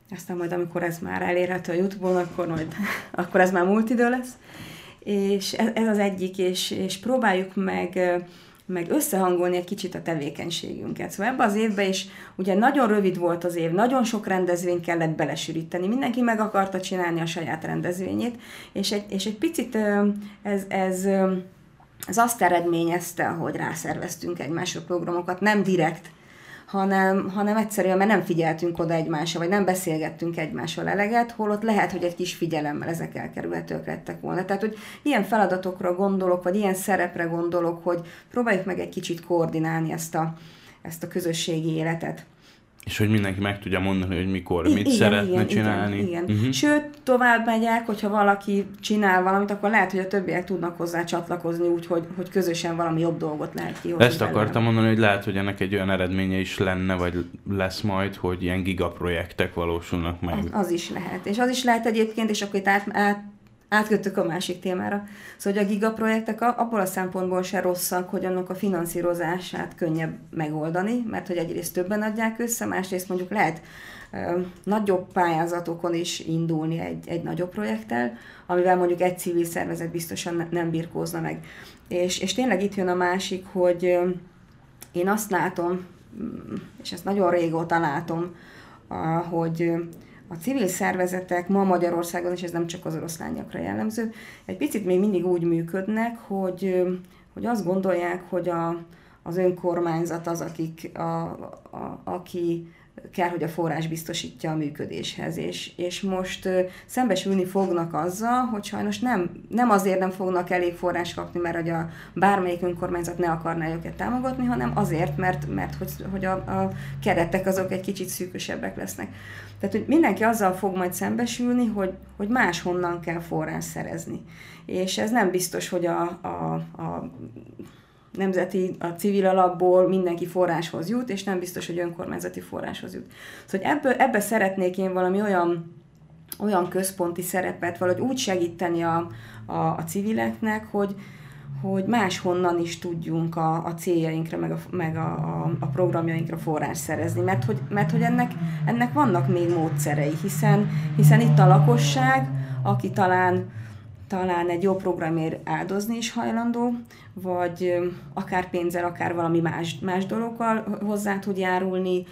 Aztán majd, amikor ez már elérhető a YouTube-on, akkor, majd, akkor ez már múlt idő lesz. És ez, ez az egyik, és, és próbáljuk meg meg összehangolni egy kicsit a tevékenységünket. Szóval ebbe az évben is ugye nagyon rövid volt az év, nagyon sok rendezvényt kellett belesűríteni, mindenki meg akarta csinálni a saját rendezvényét, és egy, és egy picit ez, ez, ez azt eredményezte, hogy rászerveztünk egymásra programokat, nem direkt, hanem, hanem egyszerűen, mert nem figyeltünk oda egymásra, vagy nem beszélgettünk egymással eleget, holott lehet, hogy egy kis figyelemmel ezek elkerülhetők lettek volna. Tehát, hogy ilyen feladatokra gondolok, vagy ilyen szerepre gondolok, hogy próbáljuk meg egy kicsit koordinálni ezt a, ezt a közösségi életet. És hogy mindenki meg tudja mondani, hogy mikor, I- mit igen, szeretne igen, csinálni. Igen, igen. Uh-huh. Sőt, tovább megyek, hogyha valaki csinál valamit, akkor lehet, hogy a többiek tudnak hozzá csatlakozni, úgy, hogy, közösen valami jobb dolgot lehet kihozni. Ezt akartam mondani, hogy lehet, hogy ennek egy olyan eredménye is lenne, vagy lesz majd, hogy ilyen gigaprojektek valósulnak meg. Az, az is lehet. És az is lehet egyébként, és akkor itt át, át átköttük a másik témára. Szóval, hogy a gigaprojektek abból a szempontból se rosszak, hogy annak a finanszírozását könnyebb megoldani, mert hogy egyrészt többen adják össze, másrészt mondjuk lehet ö, nagyobb pályázatokon is indulni egy, egy nagyobb projekttel, amivel mondjuk egy civil szervezet biztosan ne, nem birkózna meg. És, és tényleg itt jön a másik, hogy ö, én azt látom, és ezt nagyon régóta látom, hogy a civil szervezetek ma Magyarországon, és ez nem csak az oroszlányokra jellemző, egy picit még mindig úgy működnek, hogy, hogy azt gondolják, hogy a, az önkormányzat az, akik, a, a, aki kell, hogy a forrás biztosítja a működéshez. És, és most szembesülni fognak azzal, hogy sajnos nem, nem azért nem fognak elég forrás kapni, mert hogy a bármelyik önkormányzat ne akarná őket támogatni, hanem azért, mert, mert hogy, hogy a, a keretek azok egy kicsit szűkösebbek lesznek. Tehát, hogy mindenki azzal fog majd szembesülni, hogy, hogy máshonnan kell forrás szerezni. És ez nem biztos, hogy a, a, a nemzeti, a civil alapból mindenki forráshoz jut, és nem biztos, hogy önkormányzati forráshoz jut. Szóval ebből, ebbe szeretnék én valami olyan, olyan központi szerepet, valahogy úgy segíteni a, a, a civileknek, hogy, hogy máshonnan is tudjunk a, a céljainkra, meg, a, meg a, a, a programjainkra forrás szerezni, mert hogy, mert hogy ennek, ennek vannak még módszerei, hiszen, hiszen itt a lakosság, aki talán talán egy jó programért áldozni is hajlandó, vagy akár pénzzel, akár valami más, más dologgal hozzá tud járulni.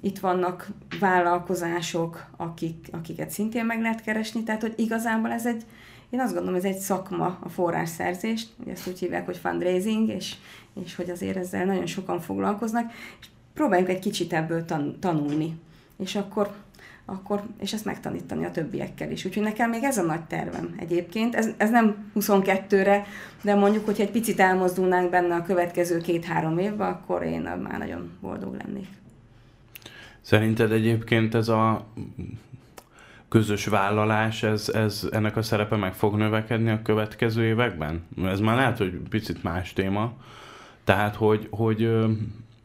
Itt vannak vállalkozások, akik, akiket szintén meg lehet keresni, tehát hogy igazából ez egy, én azt gondolom, ez egy szakma a forrásszerzés, ezt úgy hívják, hogy fundraising, és, és hogy azért ezzel nagyon sokan foglalkoznak, és próbáljuk egy kicsit ebből tan- tanulni. És akkor akkor, és ezt megtanítani a többiekkel is. Úgyhogy nekem még ez a nagy tervem egyébként. Ez, ez nem 22-re, de mondjuk, hogy egy picit elmozdulnánk benne a következő két-három évben, akkor én már nagyon boldog lennék. Szerinted egyébként ez a közös vállalás, ez, ez, ennek a szerepe meg fog növekedni a következő években? Ez már lehet, hogy picit más téma. Tehát, hogy, hogy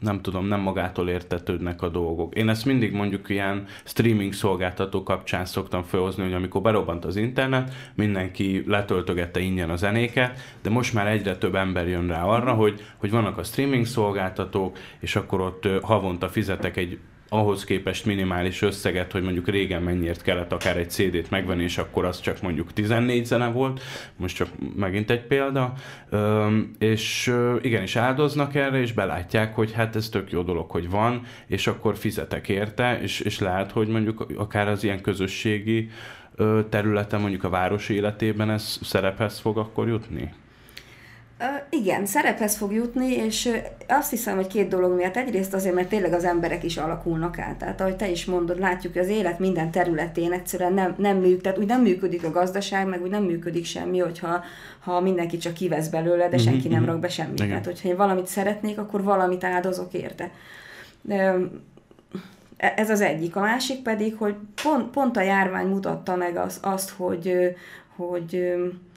nem tudom, nem magától értetődnek a dolgok. Én ezt mindig mondjuk ilyen streaming szolgáltató kapcsán szoktam felhozni, hogy amikor berobbant az internet, mindenki letöltögette ingyen a zenéket, de most már egyre több ember jön rá arra, hogy, hogy vannak a streaming szolgáltatók, és akkor ott havonta fizetek egy ahhoz képest minimális összeget, hogy mondjuk régen mennyiért kellett akár egy CD-t megvenni, és akkor az csak mondjuk 14 zene volt, most csak megint egy példa, és igenis áldoznak erre, és belátják, hogy hát ez tök jó dolog, hogy van, és akkor fizetek érte, és, és lehet, hogy mondjuk akár az ilyen közösségi területen, mondjuk a város életében ez szerephez fog akkor jutni? Igen, szerephez fog jutni, és azt hiszem, hogy két dolog miatt. Egyrészt azért, mert tényleg az emberek is alakulnak át. Tehát, ahogy te is mondod, látjuk, hogy az élet minden területén egyszerűen nem, nem működik, tehát úgy nem működik a gazdaság, meg úgy nem működik semmi, hogyha ha mindenki csak kivesz belőle, de mhm, senki nem mhm. rak be semmit. Igen. Tehát, hogyha én valamit szeretnék, akkor valamit áldozok érte. De, ez az egyik. A másik pedig, hogy pont, pont a járvány mutatta meg az, azt, hogy, hogy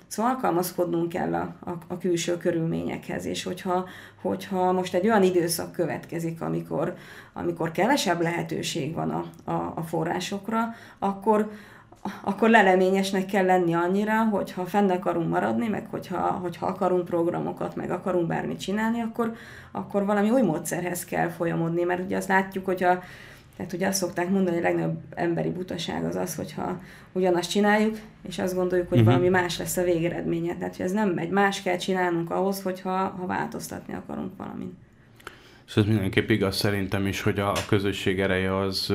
Szóval alkalmazkodnunk kell a, a, a külső körülményekhez, és hogyha, hogyha most egy olyan időszak következik, amikor, amikor kevesebb lehetőség van a, a, a forrásokra, akkor, akkor leleményesnek kell lenni annyira, hogyha fenn akarunk maradni, meg hogyha, hogyha akarunk programokat, meg akarunk bármit csinálni, akkor, akkor valami új módszerhez kell folyamodni, mert ugye azt látjuk, hogyha tehát ugye azt szokták mondani, hogy a legnagyobb emberi butaság az az, hogyha ugyanazt csináljuk, és azt gondoljuk, hogy uh-huh. valami más lesz a végeredménye. Tehát hogy ez nem megy, más kell csinálnunk ahhoz, hogyha ha változtatni akarunk valamit. És ez mindenképp igaz szerintem is, hogy a, a közösség ereje az,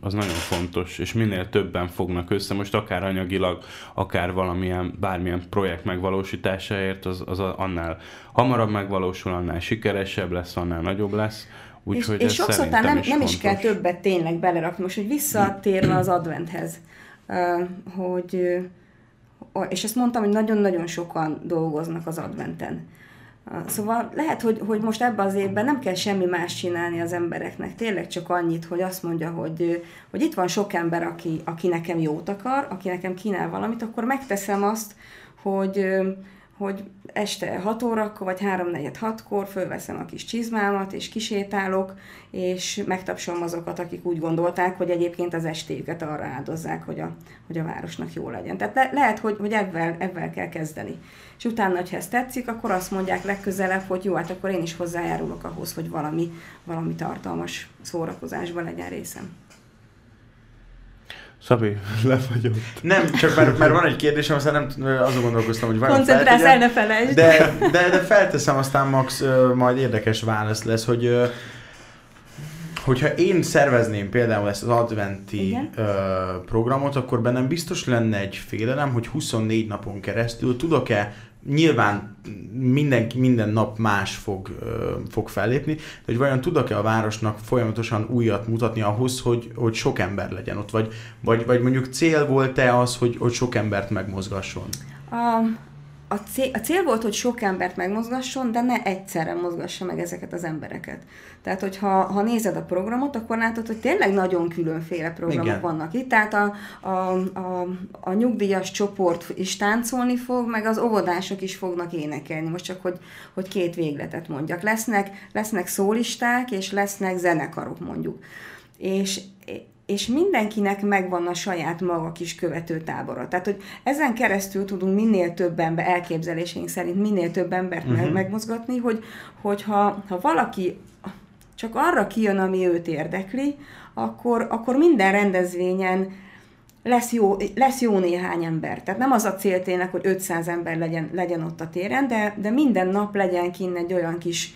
az nagyon fontos, és minél többen fognak össze, most akár anyagilag, akár valamilyen, bármilyen projekt megvalósításáért, az, az annál hamarabb megvalósul, annál sikeresebb lesz, annál nagyobb lesz. Úgyhogy és, és sokszor nem, is nem is kell többet tényleg belerakni. Most, hogy visszatérve az adventhez, hogy, és ezt mondtam, hogy nagyon-nagyon sokan dolgoznak az adventen. Szóval lehet, hogy, hogy most ebben az évben nem kell semmi más csinálni az embereknek, tényleg csak annyit, hogy azt mondja, hogy, hogy itt van sok ember, aki, aki nekem jót akar, aki nekem kínál valamit, akkor megteszem azt, hogy, hogy este 6 órakor, vagy 3-4-6-kor fölveszem a kis csizmámat, és kisétálok, és megtapsom azokat, akik úgy gondolták, hogy egyébként az estéjüket arra áldozzák, hogy a, hogy a városnak jó legyen. Tehát le, lehet, hogy, hogy ebben, ebben kell kezdeni. És utána, ha ez tetszik, akkor azt mondják legközelebb, hogy jó, hát akkor én is hozzájárulok ahhoz, hogy valami, valami tartalmas szórakozásban legyen részem. Szabi, lefagyott. Nem, csak mert, mert van egy kérdésem, aztán nem, azon gondolkoztam, hogy vajon Koncentrálsz el, ne felejtsd. De, de, de felteszem, aztán Max majd érdekes válasz lesz, hogy hogyha én szervezném például ezt az adventi Igen? programot, akkor bennem biztos lenne egy félelem, hogy 24 napon keresztül tudok-e nyilván mindenki minden nap más fog, fog fellépni, de hogy vajon tudok-e a városnak folyamatosan újat mutatni ahhoz, hogy, hogy sok ember legyen ott, vagy, vagy, vagy mondjuk cél volt-e az, hogy, hogy sok embert megmozgasson? Um, a cél, a cél volt, hogy sok embert megmozgasson, de ne egyszerre mozgassa meg ezeket az embereket. Tehát, hogyha ha nézed a programot, akkor látod, hogy tényleg nagyon különféle programok Igen. vannak itt. Tehát a, a, a, a nyugdíjas csoport is táncolni fog, meg az óvodások is fognak énekelni. Most csak, hogy, hogy két végletet mondjak. Lesznek, lesznek szólisták, és lesznek zenekarok mondjuk. És és mindenkinek megvan a saját maga kis tábora. Tehát, hogy ezen keresztül tudunk minél több ember, elképzeléseink szerint minél több embert uh-huh. megmozgatni, hogy, hogyha ha valaki csak arra kijön, ami őt érdekli, akkor, akkor minden rendezvényen lesz jó, lesz jó néhány ember. Tehát nem az a cél tényleg, hogy 500 ember legyen, legyen ott a téren, de, de minden nap legyen kinn egy olyan kis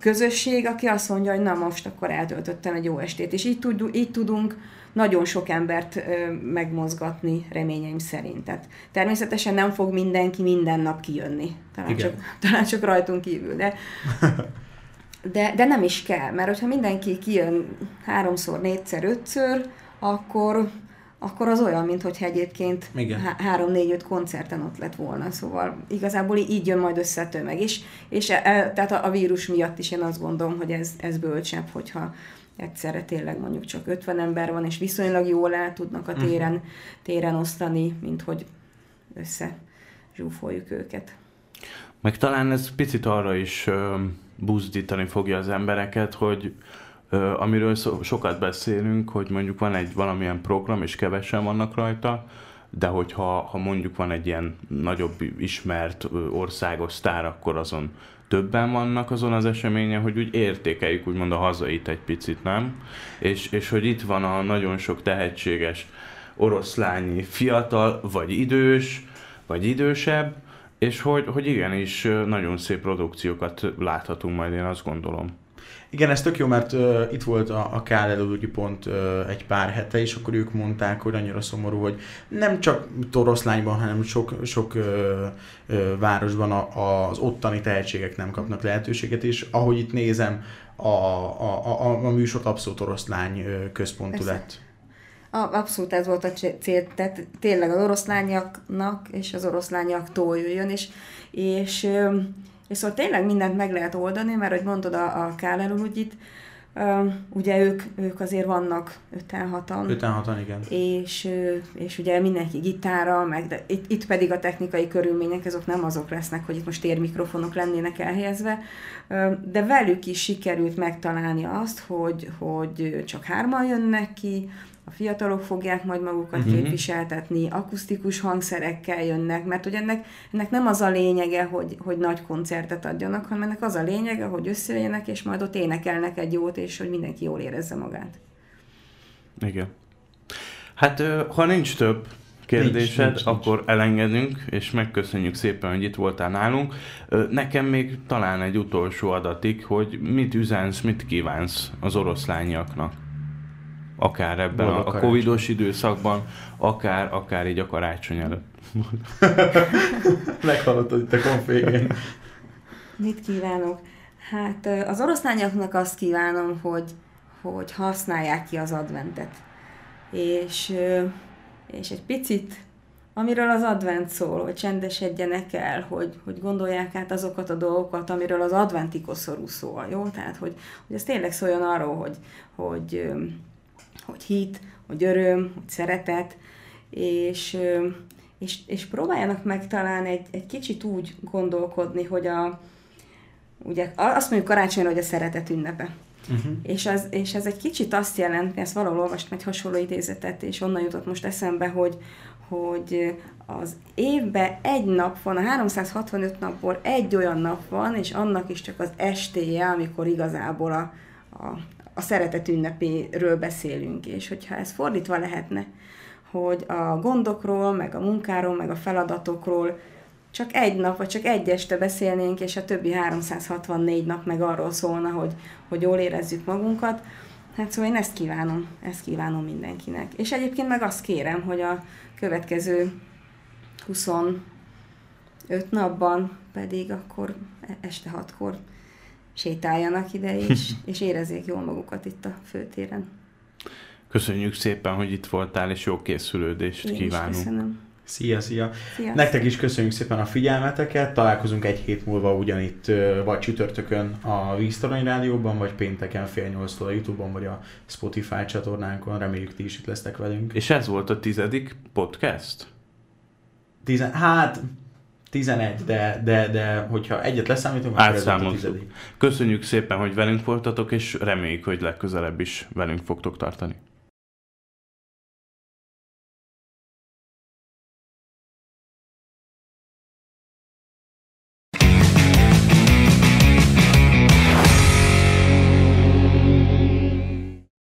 közösség, aki azt mondja, hogy na most akkor eltöltöttem egy jó estét. És így, tud, így tudunk nagyon sok embert ö, megmozgatni, reményeim szerint. Tehát természetesen nem fog mindenki minden nap kijönni. Talán, csak, talán csak rajtunk kívül, de, de, de nem is kell, mert hogyha mindenki kijön háromszor, négyszer, ötször, akkor, akkor az olyan, mintha egyébként három-négy-öt koncerten ott lett volna, szóval igazából így jön majd össze a tömeg is, és e, e, tehát a, a vírus miatt is én azt gondolom, hogy ez, ez bölcsebb, hogyha egyszerre tényleg mondjuk csak 50 ember van, és viszonylag jól el tudnak a téren, téren osztani, mint hogy össze zsúfoljuk őket. Meg talán ez picit arra is ö, buzdítani fogja az embereket, hogy amiről so, sokat beszélünk, hogy mondjuk van egy valamilyen program, és kevesen vannak rajta, de hogyha ha mondjuk van egy ilyen nagyobb ismert országos sztár, akkor azon többen vannak azon az eseményen, hogy úgy értékeljük úgymond a hazait egy picit, nem? És, és hogy itt van a nagyon sok tehetséges oroszlányi fiatal, vagy idős, vagy idősebb, és hogy, hogy igenis nagyon szép produkciókat láthatunk majd, én azt gondolom. Igen, ez tök jó, mert uh, itt volt a, a elődügyi pont uh, egy pár hete, és akkor ők mondták, hogy annyira szomorú, hogy nem csak Toroszlányban, hanem sok, sok uh, uh, városban a, az ottani tehetségek nem kapnak lehetőséget, és ahogy itt nézem, a, a, a, a műsor abszolút oroszlány központú Persze. lett. A, abszolút ez volt a cé- cél, tehát tényleg az oroszlányaknak és az oroszlányaktól jöjjön, és, és, és szóval tényleg mindent meg lehet oldani, mert hogy mondod a, a Kálel Urugyit, ö, ugye ők, ők azért vannak öten hatan, 56-an, igen. és, és ugye mindenki gitára, meg de itt, itt pedig a technikai körülmények azok nem azok lesznek, hogy itt most térmikrofonok lennének elhelyezve, Ö, de velük is sikerült megtalálni azt, hogy, hogy csak hárman jönnek ki, a fiatalok fogják majd magukat uh-huh. képviseltetni, akusztikus hangszerekkel jönnek, mert ugye ennek, ennek nem az a lényege, hogy, hogy nagy koncertet adjanak, hanem ennek az a lényege, hogy összejöjjenek, és majd ott énekelnek egy jót, és hogy mindenki jól érezze magát. Igen. Hát, ha nincs több kérdésed, Nincs, nincs, nincs. akkor elengedünk, és megköszönjük szépen, hogy itt voltál nálunk. Nekem még talán egy utolsó adatik, hogy mit üzensz, mit kívánsz az oroszlányiaknak. Akár ebben Boldog a, a covidos időszakban, akár, akár így a karácsony előtt. Meghallottad itt a konfégén. Mit kívánok? Hát az oroszlányoknak azt kívánom, hogy, hogy használják ki az adventet. És, és egy picit, amiről az advent szól, hogy csendesedjenek el, hogy, hogy gondolják át azokat a dolgokat, amiről az adventi koszorú szól, jó? Tehát, hogy, hogy ez tényleg szóljon arról, hogy, hogy, hogy hit, hogy öröm, hogy szeretet, és, és, és próbáljanak meg talán egy, egy kicsit úgy gondolkodni, hogy a, ugye azt mondjuk karácsonyra, hogy a szeretet ünnepe. Uh-huh. És, az, és ez egy kicsit azt jelenti, ezt valahol olvastam egy hasonló idézetet, és onnan jutott most eszembe, hogy, hogy az évben egy nap van, a 365 napból egy olyan nap van, és annak is csak az estéje, amikor igazából a, a, a szeretet ünnepéről beszélünk. És hogyha ez fordítva lehetne, hogy a gondokról, meg a munkáról, meg a feladatokról csak egy nap, vagy csak egy este beszélnénk, és a többi 364 nap meg arról szólna, hogy, hogy jól érezzük magunkat. Hát szóval én ezt kívánom, ezt kívánom mindenkinek. És egyébként meg azt kérem, hogy a következő 25 napban pedig akkor e- este hatkor sétáljanak ide, és, és érezzék jól magukat itt a főtéren. Köszönjük szépen, hogy itt voltál, és jó készülődést Én is kívánunk. köszönöm. Szia, szia! Sziasztok! Nektek is köszönjük szépen a figyelmeteket, találkozunk egy hét múlva ugyanitt, vagy csütörtökön a Víztorony Rádióban, vagy pénteken fél nyolctól a Youtube-on, vagy a Spotify csatornánkon, reméljük ti is itt lesztek velünk. És ez volt a tizedik podcast? Tizen, hát 11, de, de, de hogyha egyet leszámítunk, akkor ez a tizedik. Köszönjük szépen, hogy velünk voltatok, és reméljük, hogy legközelebb is velünk fogtok tartani.